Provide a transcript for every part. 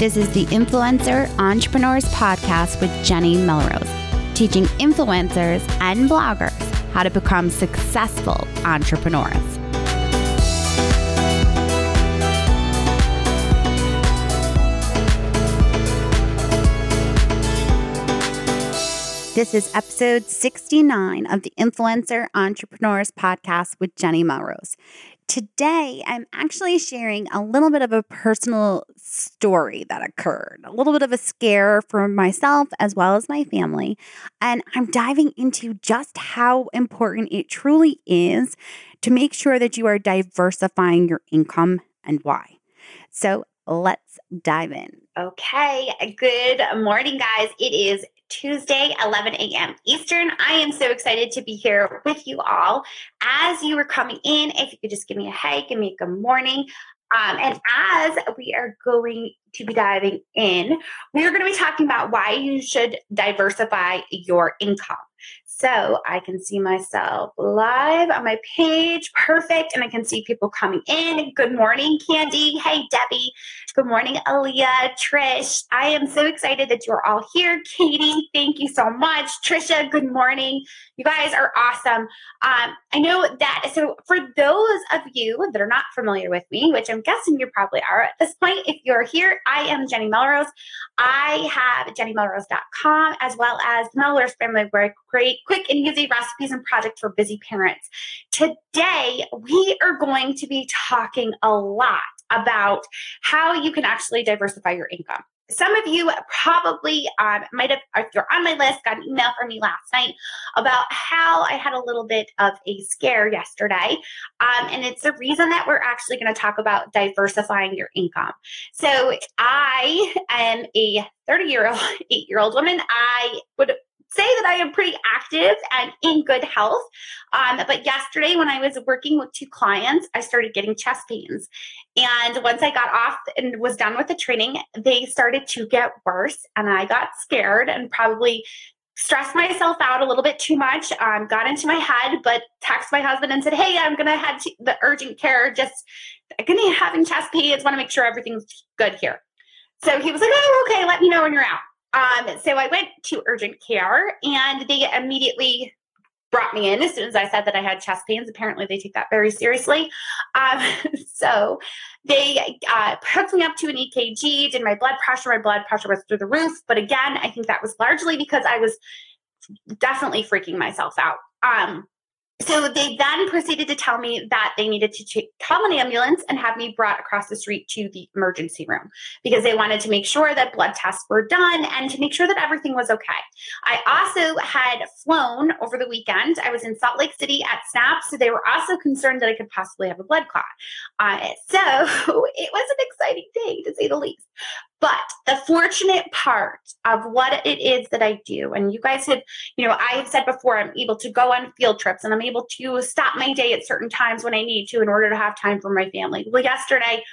This is the Influencer Entrepreneurs Podcast with Jenny Melrose, teaching influencers and bloggers how to become successful entrepreneurs. This is episode 69 of the Influencer Entrepreneurs Podcast with Jenny Melrose. Today, I'm actually sharing a little bit of a personal story that occurred, a little bit of a scare for myself as well as my family. And I'm diving into just how important it truly is to make sure that you are diversifying your income and why. So let's dive in. Okay, good morning, guys. It is Tuesday, 11 a.m. Eastern. I am so excited to be here with you all. As you were coming in, if you could just give me a hey, give me a good morning. Um, and as we are going to be diving in, we are going to be talking about why you should diversify your income. So I can see myself live on my page. Perfect. And I can see people coming in. Good morning, Candy. Hey, Debbie. Good morning, Aaliyah, Trish. I am so excited that you're all here. Katie, thank you so much. Trisha, good morning. You guys are awesome. Um, I know that. So, for those of you that are not familiar with me, which I'm guessing you probably are at this point, if you're here, I am Jenny Melrose. I have jennymelrose.com as well as Melrose Family, where I create quick and easy recipes and projects for busy parents. Today, we are going to be talking a lot about how you can actually diversify your income. Some of you probably um, might have, if you're on my list, got an email from me last night about how I had a little bit of a scare yesterday. Um, and it's the reason that we're actually going to talk about diversifying your income. So I am a 30 year old, eight year old woman. I would say that I am pretty active and in good health. Um, but yesterday, when I was working with two clients, I started getting chest pains. And once I got off and was done with the training, they started to get worse. And I got scared and probably stressed myself out a little bit too much. Um, got into my head, but texted my husband and said, Hey, I'm to head to the urgent care. Just be having chest pains. Want to make sure everything's good here. So he was like, Oh, okay. Let me know when you're out. Um, so I went to urgent care and they immediately brought me in as soon as I said that I had chest pains. Apparently, they take that very seriously. Um, so they uh, hooked me up to an EKG, did my blood pressure. My blood pressure was through the roof. But again, I think that was largely because I was definitely freaking myself out. Um, so they then proceeded to tell me that they needed to call an ambulance and have me brought across the street to the emergency room because they wanted to make sure that blood tests were done and to make sure that everything was okay. I also had flown over the weekend. I was in Salt Lake City at SNAP, so they were also concerned that I could possibly have a blood clot. Uh, so it was an exciting day to say the least. But the fortunate part of what it is that I do, and you guys have, you know, I have said before, I'm able to go on field trips and I'm able to stop my day at certain times when I need to in order to have time for my family. Well, yesterday,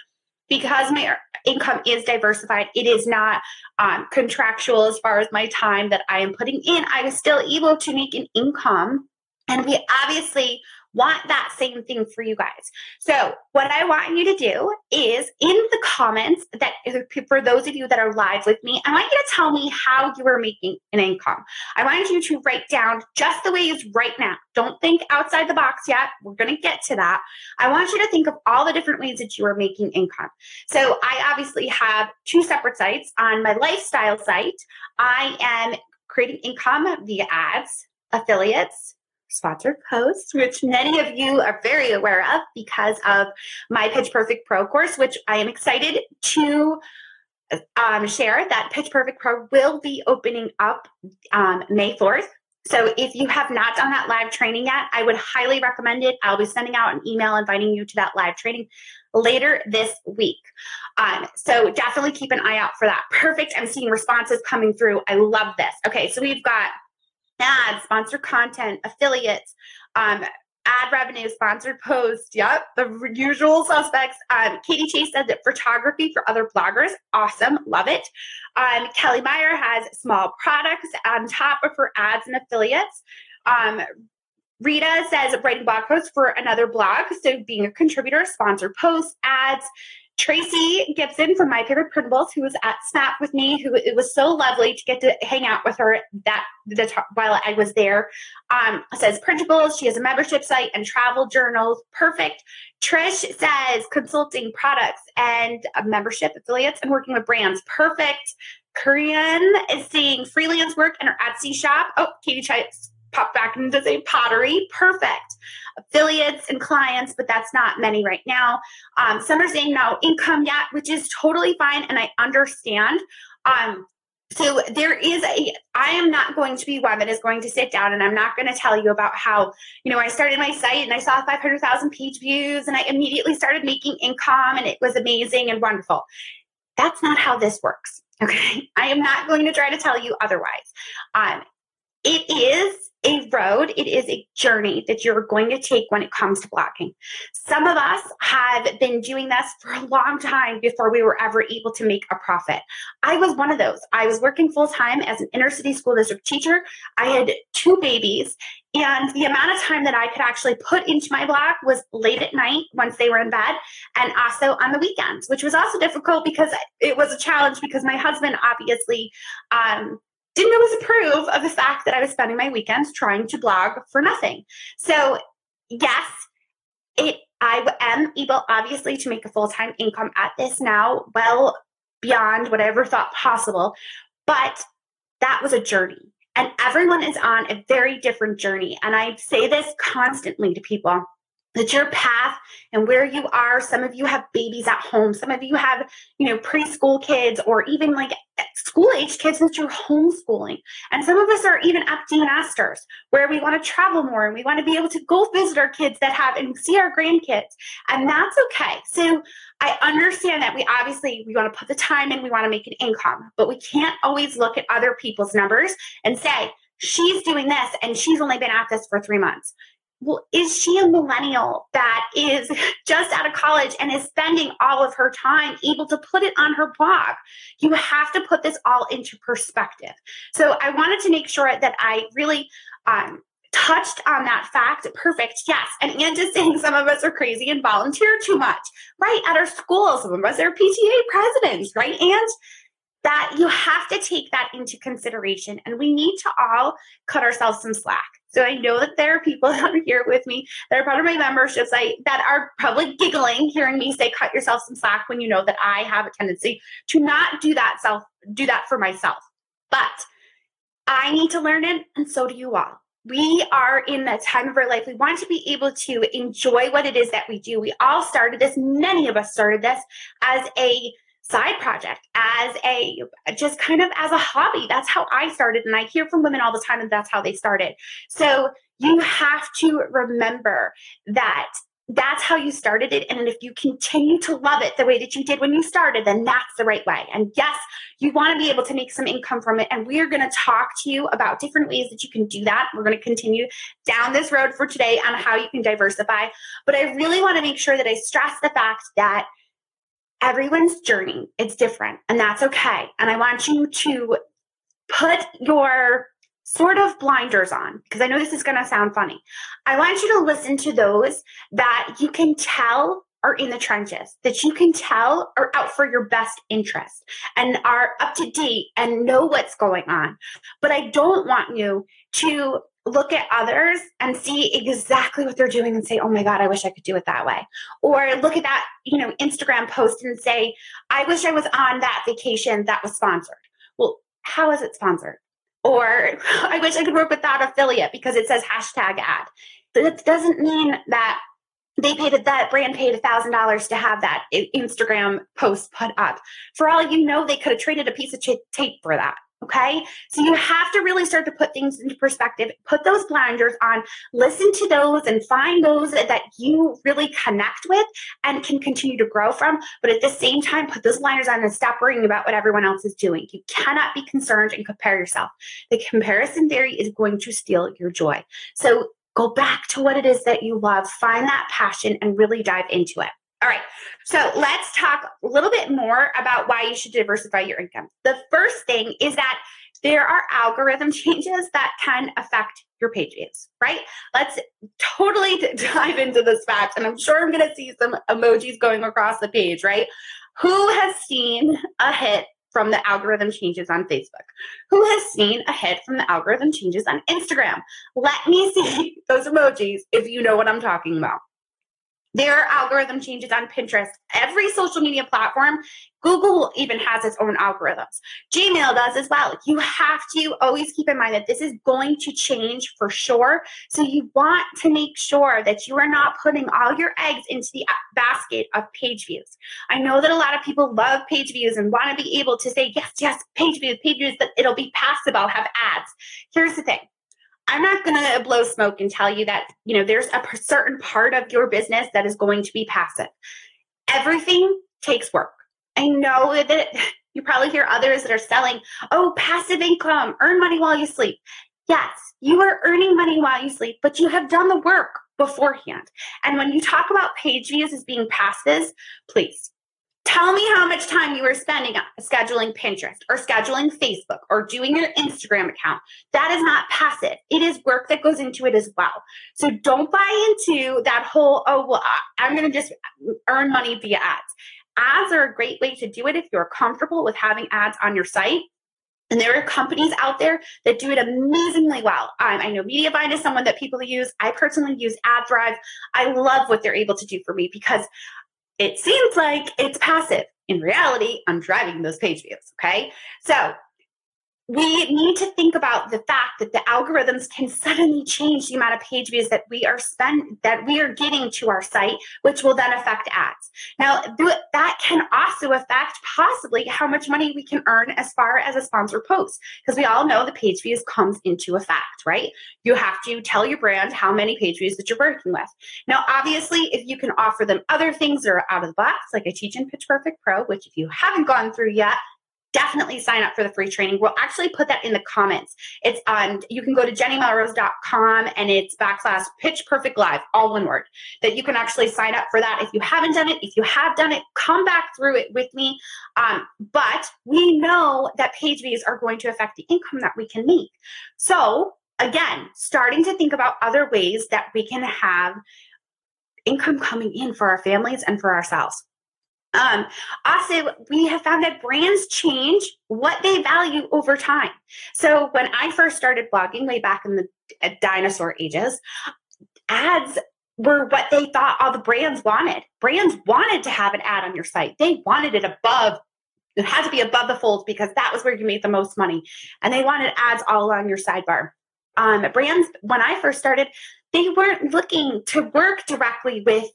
because my income is diversified, it is not um, contractual as far as my time that I am putting in. I was still able to make an income. And we obviously want that same thing for you guys. So, what I want you to do is in the comments that for those of you that are live with me, I want you to tell me how you are making an income. I want you to write down just the way it's right now. Don't think outside the box yet. We're going to get to that. I want you to think of all the different ways that you are making income. So, I obviously have two separate sites. On my lifestyle site, I am creating income via ads, affiliates, sponsored posts, which many of you are very aware of because of my Pitch Perfect Pro course, which I am excited to um, share that Pitch Perfect Pro will be opening up um, May 4th. So if you have not done that live training yet, I would highly recommend it. I'll be sending out an email inviting you to that live training later this week. Um, so definitely keep an eye out for that. Perfect. I'm seeing responses coming through. I love this. Okay, so we've got ads, sponsored content, affiliates, um, ad revenue, sponsored posts. Yep, the usual suspects. Um, Katie Chase said that photography for other bloggers, awesome, love it. Um, Kelly Meyer has small products on top of her ads and affiliates. Um, Rita says writing blog posts for another blog, so being a contributor, sponsored posts, ads. Tracy Gibson from My Favorite Printables, who was at Snap with me, who it was so lovely to get to hang out with her that the while I was there. Um, says Printables. She has a membership site and travel journals. Perfect. Trish says consulting products and membership affiliates and working with brands. Perfect. Korean is seeing freelance work in her Etsy shop. Oh, Katie Chase popped back into say pottery. Perfect. Affiliates and clients, but that's not many right now. Um, some are saying no income yet, which is totally fine, and I understand. Um, so there is a i am not going to be one that is going to sit down and i'm not going to tell you about how you know i started my site and i saw 500000 page views and i immediately started making income and it was amazing and wonderful that's not how this works okay i am not going to try to tell you otherwise um, it is a road, it is a journey that you're going to take when it comes to blogging. Some of us have been doing this for a long time before we were ever able to make a profit. I was one of those. I was working full time as an inner city school district teacher. I had two babies, and the amount of time that I could actually put into my blog was late at night once they were in bed, and also on the weekends, which was also difficult because it was a challenge because my husband obviously um, didn't always approve of the fact that I was spending my weekends trying to blog for nothing. So, yes, it I am able obviously to make a full-time income at this now, well beyond what I ever thought possible. But that was a journey. And everyone is on a very different journey. And I say this constantly to people that your path and where you are some of you have babies at home some of you have you know preschool kids or even like school age kids that you're homeschooling. And some of us are even empty nesters where we want to travel more and we want to be able to go visit our kids that have and see our grandkids. And that's okay. So i understand that we obviously we want to put the time in we want to make an income but we can't always look at other people's numbers and say she's doing this and she's only been at this for three months well, is she a millennial that is just out of college and is spending all of her time able to put it on her blog? You have to put this all into perspective. So I wanted to make sure that I really um, touched on that fact. Perfect. Yes. And Ann just saying some of us are crazy and volunteer too much, right? At our schools, some of us are PTA presidents, right? And that you have to take that into consideration. And we need to all cut ourselves some slack. So I know that there are people out here with me that are part of my membership site that are probably giggling hearing me say cut yourself some slack when you know that I have a tendency to not do that self do that for myself. But I need to learn it and so do you all. We are in that time of our life. We want to be able to enjoy what it is that we do. We all started this, many of us started this as a side project as a just kind of as a hobby. That's how i started and i hear from women all the time and that's how they started. So you have to remember that that's how you started it and if you continue to love it the way that you did when you started then that's the right way. And yes you want to be able to make some income from it and we're going to talk to you about different ways that you can do that. We're going to continue down this road for today on how you can diversify but i really want to make sure that i stress the fact that everyone's journey. Is different and that's okay. And i want you to put your sort of blinders on because i know this is going to sound funny. I want you to listen to those that you can tell are in the trenches that you can tell are out for your best interest and are up to date and know what's going on. But i don't want you to look at others and see exactly what they're doing and say, oh my God, I wish I could do it that way. Or look at that, you know, Instagram post and say, I wish I was on that vacation that was sponsored. Well, how is it sponsored? Or I wish I could work with that affiliate because it says hashtag ad. That doesn't mean that they paid that brand paid a thousand dollars to have that Instagram post put up. For all you know, they could have traded a piece of tape for that. Okay. So you have to really start to put things into perspective, put those blinders on, listen to those and find those that you really connect with and can continue to grow from. But at the same time, put those blinders on and stop worrying about what everyone else is doing. You cannot be concerned and compare yourself. The comparison theory is going to steal your joy. So go back to what it is that you love, find that passion and really dive into it. All right. So let's talk a little bit more about why you should diversify your income. The first thing is that there are algorithm changes that can affect your page views, right? Let's totally dive into this fact. And I'm sure I'm going to see some emojis going across the page, right? Who has seen a hit from the algorithm changes on Facebook? Who has seen a hit from the algorithm changes on Instagram? Let me see those emojis if you know what I'm talking about. There are algorithm changes on Pinterest. Every social media platform, Google even has its own algorithms. Gmail does as well. You have to always keep in mind that this is going to change for sure. So you want to make sure that you are not putting all your eggs into the basket of page views. I know that a lot of people love page views and want to be able to say, yes, yes, page views, page views, but it'll be passive. I'll have ads. Here's the thing I'm not going to blow smoke and tell you that, you know, there's a certain part of your business that is going to be passive. Everything takes work. I know that you probably hear others that are selling, oh, passive income, earn money while you sleep. Yes, you are earning money while you sleep, but you have done the work beforehand. And when you talk about page views as being passive, please Tell me how much time you were spending scheduling Pinterest or scheduling Facebook or doing your Instagram account. That is not passive. It is work that goes into it as well. So don't buy into that whole, oh, well, I'm going to just earn money via ads. Ads are a great way to do it if you're comfortable with having ads on your site. And there are companies out there that do it amazingly well. Um, I know Mediavine is someone that people use. I personally use AdThrive. I love what they're able to do for me because it seems like it's passive. In reality, I'm driving those page views. Okay. So we need to think about the fact that the algorithms can suddenly change the amount of page views that we are spend that we are getting to our site which will then affect ads. Now th- that can also affect possibly how much money we can earn as far as a sponsor post because we all know the page views comes into effect right? You have to tell your brand how many page views that you're working with. Now obviously if you can offer them other things that are out of the box like i teach in pitch perfect pro which if you haven't gone through yet definitely sign up for the free training. We'll actually put that in the comments. It's on, you can go to jennymelrose.com and it's backslash pitch perfect live, all one word, that you can actually sign up for that. If you haven't done it, if you have done it, come back through it with me. Um, but we know that page views are going to affect the income that we can make. So again, starting to think about other ways that we can have income coming in for our families and for ourselves. Um, also, we have found that brands change what they value over time. So when I first started blogging way back in the uh, dinosaur ages, ads were what they thought all the brands wanted. Brands wanted to have an ad on your site. They wanted it above it had to be above the fold because that was where you made the most money. And they wanted ads all on your sidebar. Um, brands, when I first started, they weren't looking to work directly with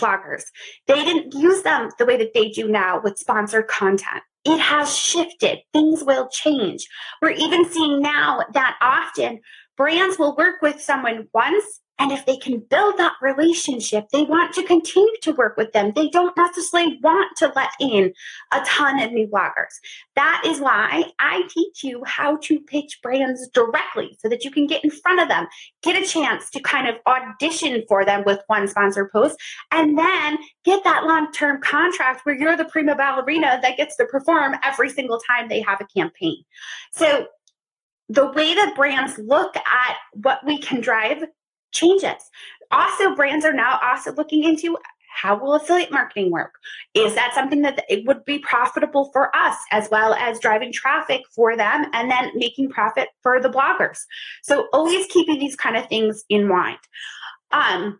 bloggers. They didn't use them the way that they do now with sponsored content. It has shifted. Things will change. We're even seeing now that often brands will work with someone once and if they can build that relationship, they want to continue to work with them. They don't necessarily want to let in a ton of new bloggers. That is why I teach you how to pitch brands directly so that you can get in front of them, get a chance to kind of audition for them with one sponsor post, and then get that long term contract where you're the prima ballerina that gets to perform every single time they have a campaign. So the way that brands look at what we can drive changes. Also, brands are now also looking into how will affiliate marketing work? Is that something that it would be profitable for us as well as driving traffic for them and then making profit for the bloggers? So always keeping these kind of things in mind. Um,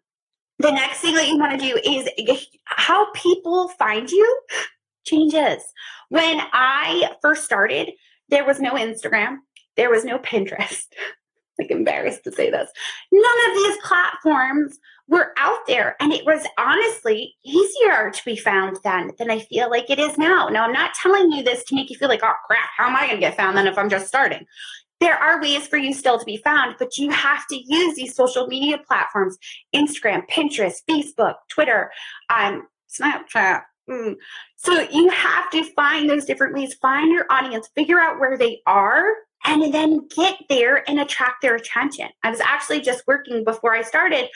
the next thing that you want to do is how people find you changes. When I first started, there was no Instagram, there was no Pinterest, like embarrassed to say this. None of these platforms were out there. And it was honestly easier to be found then than I feel like it is now. Now, I'm not telling you this to make you feel like, oh crap, how am I going to get found then if I'm just starting? There are ways for you still to be found, but you have to use these social media platforms Instagram, Pinterest, Facebook, Twitter, um, Snapchat. Mm. So you have to find those different ways, find your audience, figure out where they are and then get there and attract their attention. I was actually just working before I started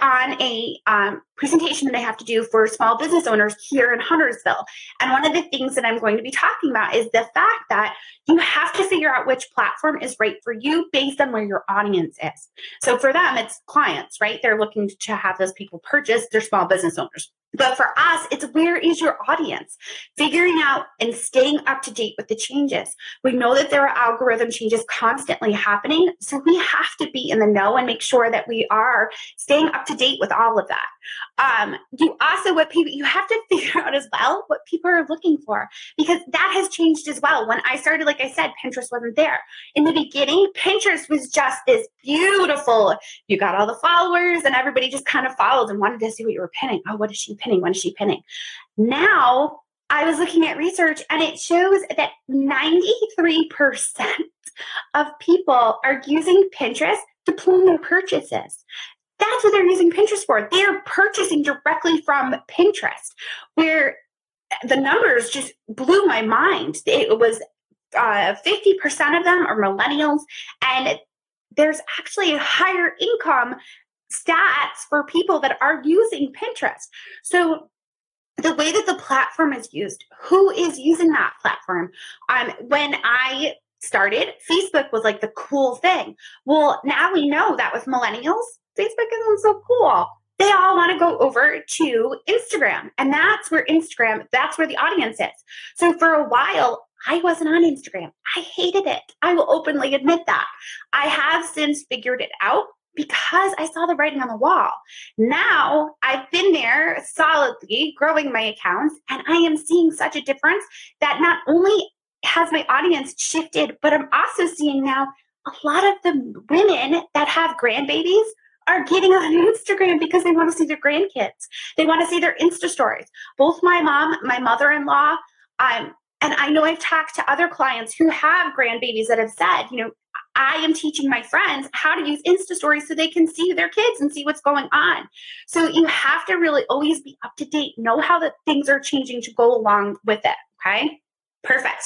on a um, presentation that I have to do for small business owners here in Huntersville. And one of the things that I'm going to be talking about is the fact that you have to figure out which platform is right for you based on where your audience is. So for them, it's clients, right? They're looking to have those people purchase, they're small business owners. But for us, it's where is your audience? Figuring out and staying up to date with the changes. We know that there are algorithm changes constantly happening. So we have to be in the know and make sure that we are staying up to date with all of that. Um, you also, what people, you have to figure out as well what people are looking for because that has changed as well. When I started, like I said, Pinterest wasn't there. In the beginning, Pinterest was just this beautiful, you got all the followers and everybody just kind of followed and wanted to see what you were pinning. Oh, what is she pinning? When is she pinning? Now, I was looking at research and it shows that 93% of people are using Pinterest to plan their purchases. That's what they're using Pinterest for. They're purchasing directly from Pinterest, where the numbers just blew my mind. It was uh, 50% of them are millennials, and there's actually a higher income stats for people that are using Pinterest. So the way that the platform is used, who is using that platform? Um, when I started, Facebook was like the cool thing. Well, now we know that with millennials, Facebook isn't so cool. They all want to go over to Instagram, and that's where Instagram, that's where the audience is. So for a while, I wasn't on Instagram. I hated it. I will openly admit that. I have since figured it out because I saw the writing on the wall. Now I've been there solidly growing my accounts, and I am seeing such a difference that not only has my audience shifted, but I'm also seeing now a lot of the women that have grandbabies are getting on Instagram because they want to see their grandkids. They want to see their Insta stories. Both my mom, my mother in law, um, and I know I've talked to other clients who have grandbabies that have said, you know, I am teaching my friends how to use Insta stories so they can see their kids and see what's going on. So you have to really always be up to date, know how the things are changing to go along with it. Okay. Perfect.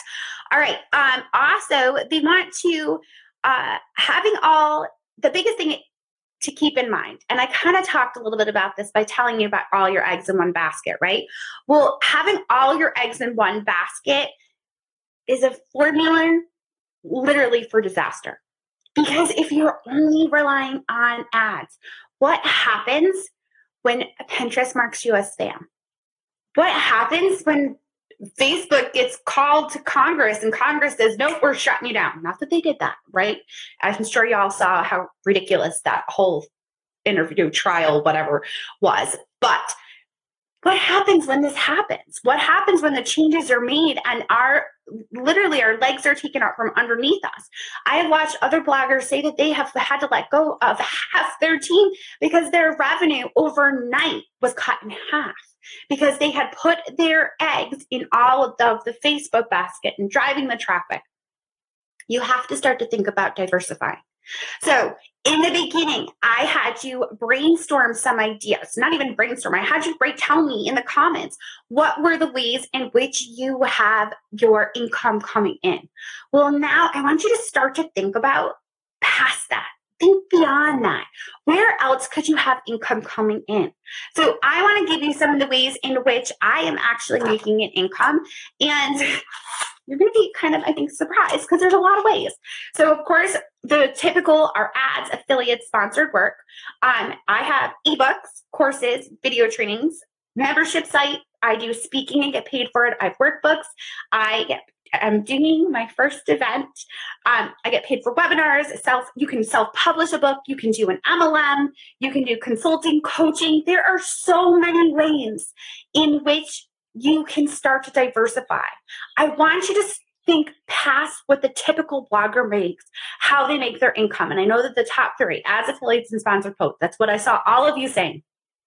All right. Um, also, they want to uh, having all the biggest thing to keep in mind, and I kind of talked a little bit about this by telling you about all your eggs in one basket, right? Well, having all your eggs in one basket is a formula literally for disaster. Because if you're only relying on ads, what happens when Pinterest marks you as spam? What happens when Facebook gets called to Congress and Congress says, nope, we're shutting you down? Not that they did that, right? I'm sure y'all saw how ridiculous that whole interview, trial, whatever was. But what happens when this happens? What happens when the changes are made and our literally our legs are taken out from underneath us? I have watched other bloggers say that they have had to let go of half their team because their revenue overnight was cut in half because they had put their eggs in all of the, Facebook basket and driving the traffic. You have to start to think about diversifying. So, in the beginning, I had you brainstorm some ideas, not even brainstorm. I had you break, tell me in the comments what were the ways in which you have your income coming in. Well, now I want you to start to think about past that. Think beyond that. Where else could you have income coming in? So, I want to give you some of the ways in which I am actually making an income. And you're going to be kind of, I think, surprised because there's a lot of ways. So, of course, the typical are ads, affiliate, sponsored work. Um, I have ebooks, courses, video trainings, membership site. I do speaking and get paid for it. I have workbooks. I get I'm doing my first event. Um, I get paid for webinars. Self, you can self-publish a book. You can do an MLM. You can do consulting, coaching. There are so many ways in which you can start to diversify. I want you to think past what the typical blogger makes, how they make their income. And I know that the top three, as affiliates, and sponsored posts, that's what I saw all of you saying.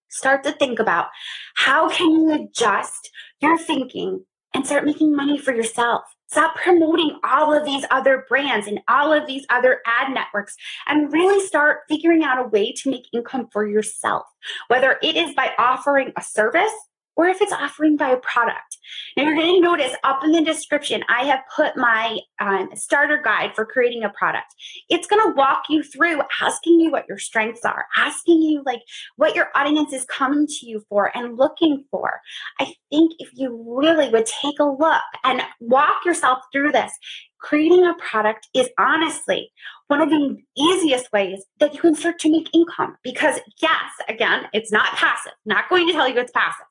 Start to think about how can you adjust your thinking and start making money for yourself. Stop promoting all of these other brands and all of these other ad networks and really start figuring out a way to make income for yourself, whether it is by offering a service or if it's offering by a product. Now you're going to notice up in the description, I have put my um, starter guide for creating a product. It's going to walk you through asking you what your strengths are, asking you like what your audience is coming to you for and looking for. I think if you really would take a look and walk yourself through this, creating a product is honestly one of the easiest ways that you can start to make income. Because, yes, again, it's not passive. Not going to tell you it's passive.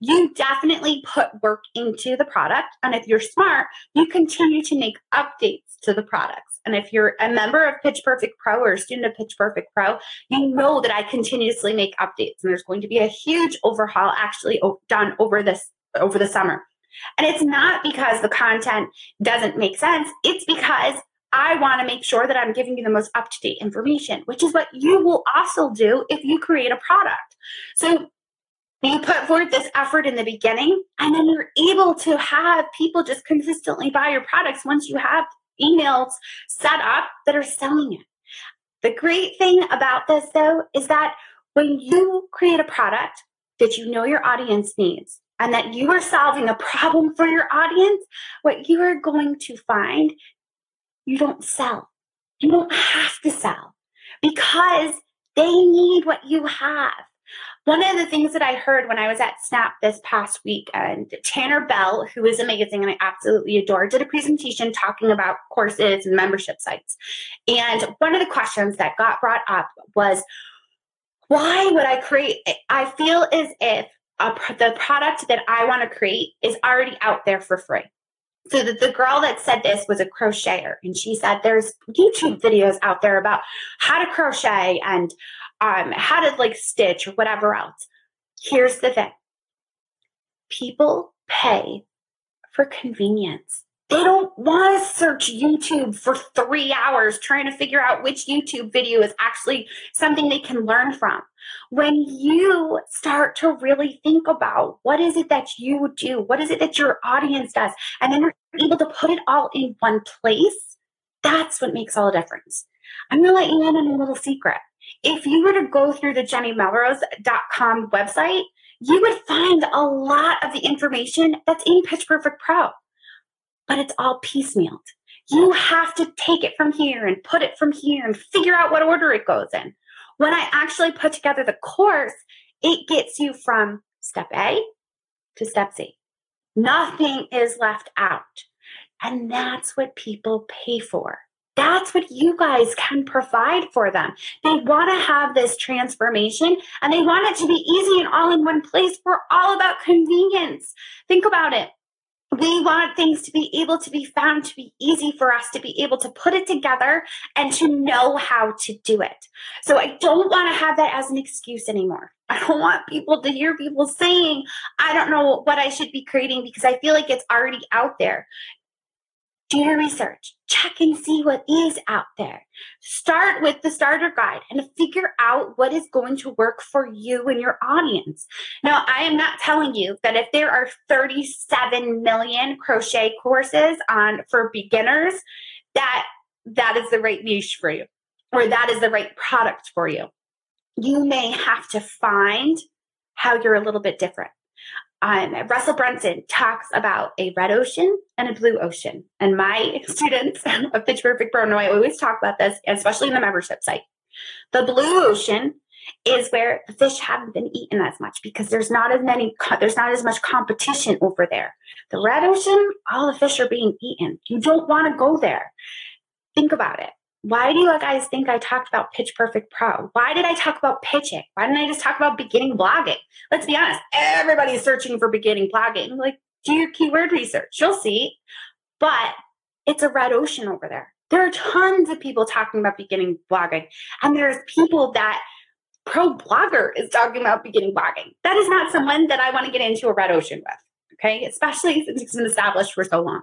You definitely put work into the product. And if you're smart, you continue to make updates to the products. And if you're a member of Pitch Perfect Pro or a student of Pitch Perfect Pro, you know that I continuously make updates. And there's going to be a huge overhaul actually done over this over the summer. And it's not because the content doesn't make sense, it's because I want to make sure that I'm giving you the most up to date information, which is what you will also do if you create a product. So you put forth this effort in the beginning, and then you're able to have people just consistently buy your products once you have emails set up that are selling it. The great thing about this, though, is that when you create a product that you know your audience needs, and that you are solving a problem for your audience, what you are going to find, you don't sell. You don't have to sell because they need what you have. One of the things that I heard when I was at Snap this past week, and Tanner Bell, who is amazing and I absolutely adore, did a presentation talking about courses and membership sites. And one of the questions that got brought up was, why would I create? I feel as if a, the product that I want to create is already out there for free. So the, the girl that said this was a crocheter, and she said there's YouTube videos out there about how to crochet and um, how to like stitch or whatever else. Here's the thing: people pay for convenience. They don't want to search YouTube for three hours trying to figure out which YouTube video is actually something they can learn from. When you start to really think about what is it that you do, what is it that your audience does, and then you're able to put it all in one place, that's what makes all the difference. I'm going to let you in on a little secret. If you were to go through the jennymelrose.com website, you would find a lot of the information that's in Pitch Perfect Pro but it's all piecemealed. You have to take it from here and put it from here and figure out what order it goes in. When I actually put together the course, it gets you from step A to step Z. Nothing is left out. And that's what people pay for. That's what you guys can provide for them. They want to have this transformation and they want it to be easy and all in one place. We're all about convenience. Think about it we want things to be able to be found to be easy for us to be able to put it together and to know how to do it. So I don't want to have that as an excuse anymore. I don't want people to hear people saying, I don't know what I should be creating because I feel like it's already out there do your research, check and see what is out there. Start with the starter guide and figure out what is going to work for you and your audience. Now, I am not telling you that if there are 37 million crochet courses on for beginners, that that is the right niche for you or that is the right product for you. You may have to find how you're a little bit different um, Russell Brunson talks about a red ocean and a blue ocean. And my students of Pitch Perfect I always talk about this, especially in the membership site. The blue ocean is where the fish haven't been eaten as much because there's not as many there's not as much competition over there. The red ocean, all the fish are being eaten. You don't want to go there. Think about it why do you guys think I talked about Pitch Perfect Pro? Why did I talk about pitching? Why didn't I just talk about beginning blogging? Let's be honest, everybody's searching for beginning blogging. Like, do your keyword research, you'll see. But it's a red ocean over there. There are tons of people talking about beginning blogging, and there's people that ProBlogger is talking about beginning blogging. That is not someone that I want to get into a red ocean with okay? Especially since it's been established for so long.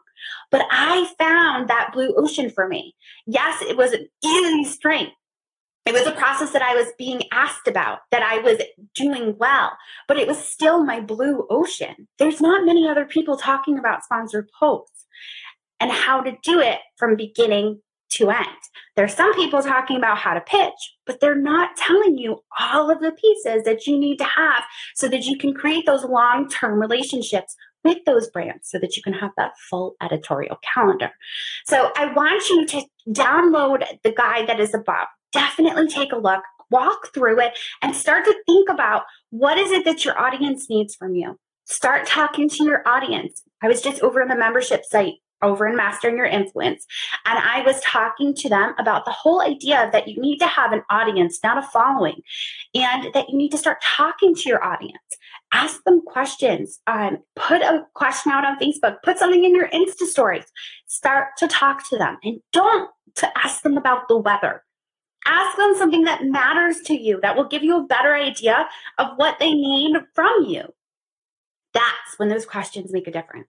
But I found that blue ocean for me. Yes, it was an easy strength. It was a process that I was being asked about, that I was doing well, but it was still my blue ocean. There's not many other people talking about sponsored posts and how to do it from beginning to end. There's some people talking about how to pitch, but they're not telling you all of the pieces that you need to have so that you can create those long term relationships with those brands so that you can have that full editorial calendar. So I want you to download the guide that is above. Definitely take a look, walk through it, and start to think about what is it that your audience needs from you. Start talking to your audience. I was just over in the membership site over in Mastering Your Influence. And I was talking to them about the whole idea that you need to have an audience, not a following, and that you need to start talking to your audience. Ask them questions. Um, put a question out on Facebook. Put something in your Insta stories. Start to talk to them and don't to ask them about the weather. Ask them something that matters to you that will give you a better idea of what they need from you. That's when those questions make a difference.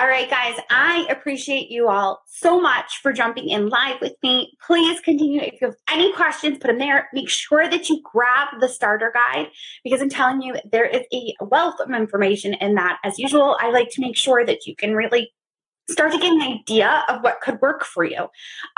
All right, guys, I appreciate you all so much for jumping in live with me. Please continue. If you have any questions, put them there. Make sure that you grab the starter guide because I'm telling you, there is a wealth of information in that. As usual, I like to make sure that you can really start to get an idea of what could work for you.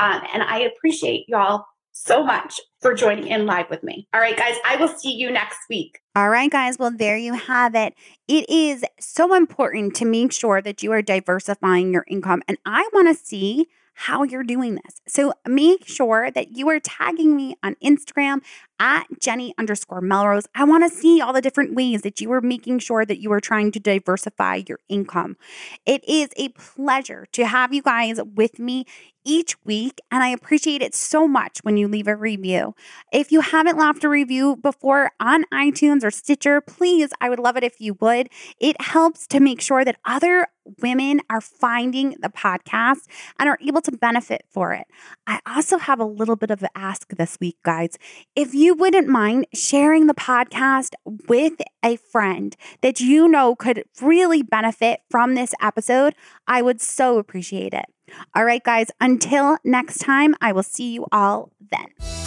Um, and I appreciate y'all so much for joining in live with me. All right, guys, I will see you next week. All right, guys. Well, there you have it. It is so important to make sure that you are diversifying your income. And I want to see how you're doing this. So make sure that you are tagging me on Instagram at Jenny underscore Melrose. I want to see all the different ways that you are making sure that you are trying to diversify your income. It is a pleasure to have you guys with me each week, and I appreciate it so much when you leave a review. If you haven't left a review before on iTunes or Stitcher, please, I would love it if you would. It helps to make sure that other women are finding the podcast and are able to benefit for it. I also have a little bit of an ask this week, guys. If you wouldn't mind sharing the podcast with a friend that you know could really benefit from this episode, I would so appreciate it. All right, guys, until next time, I will see you all then.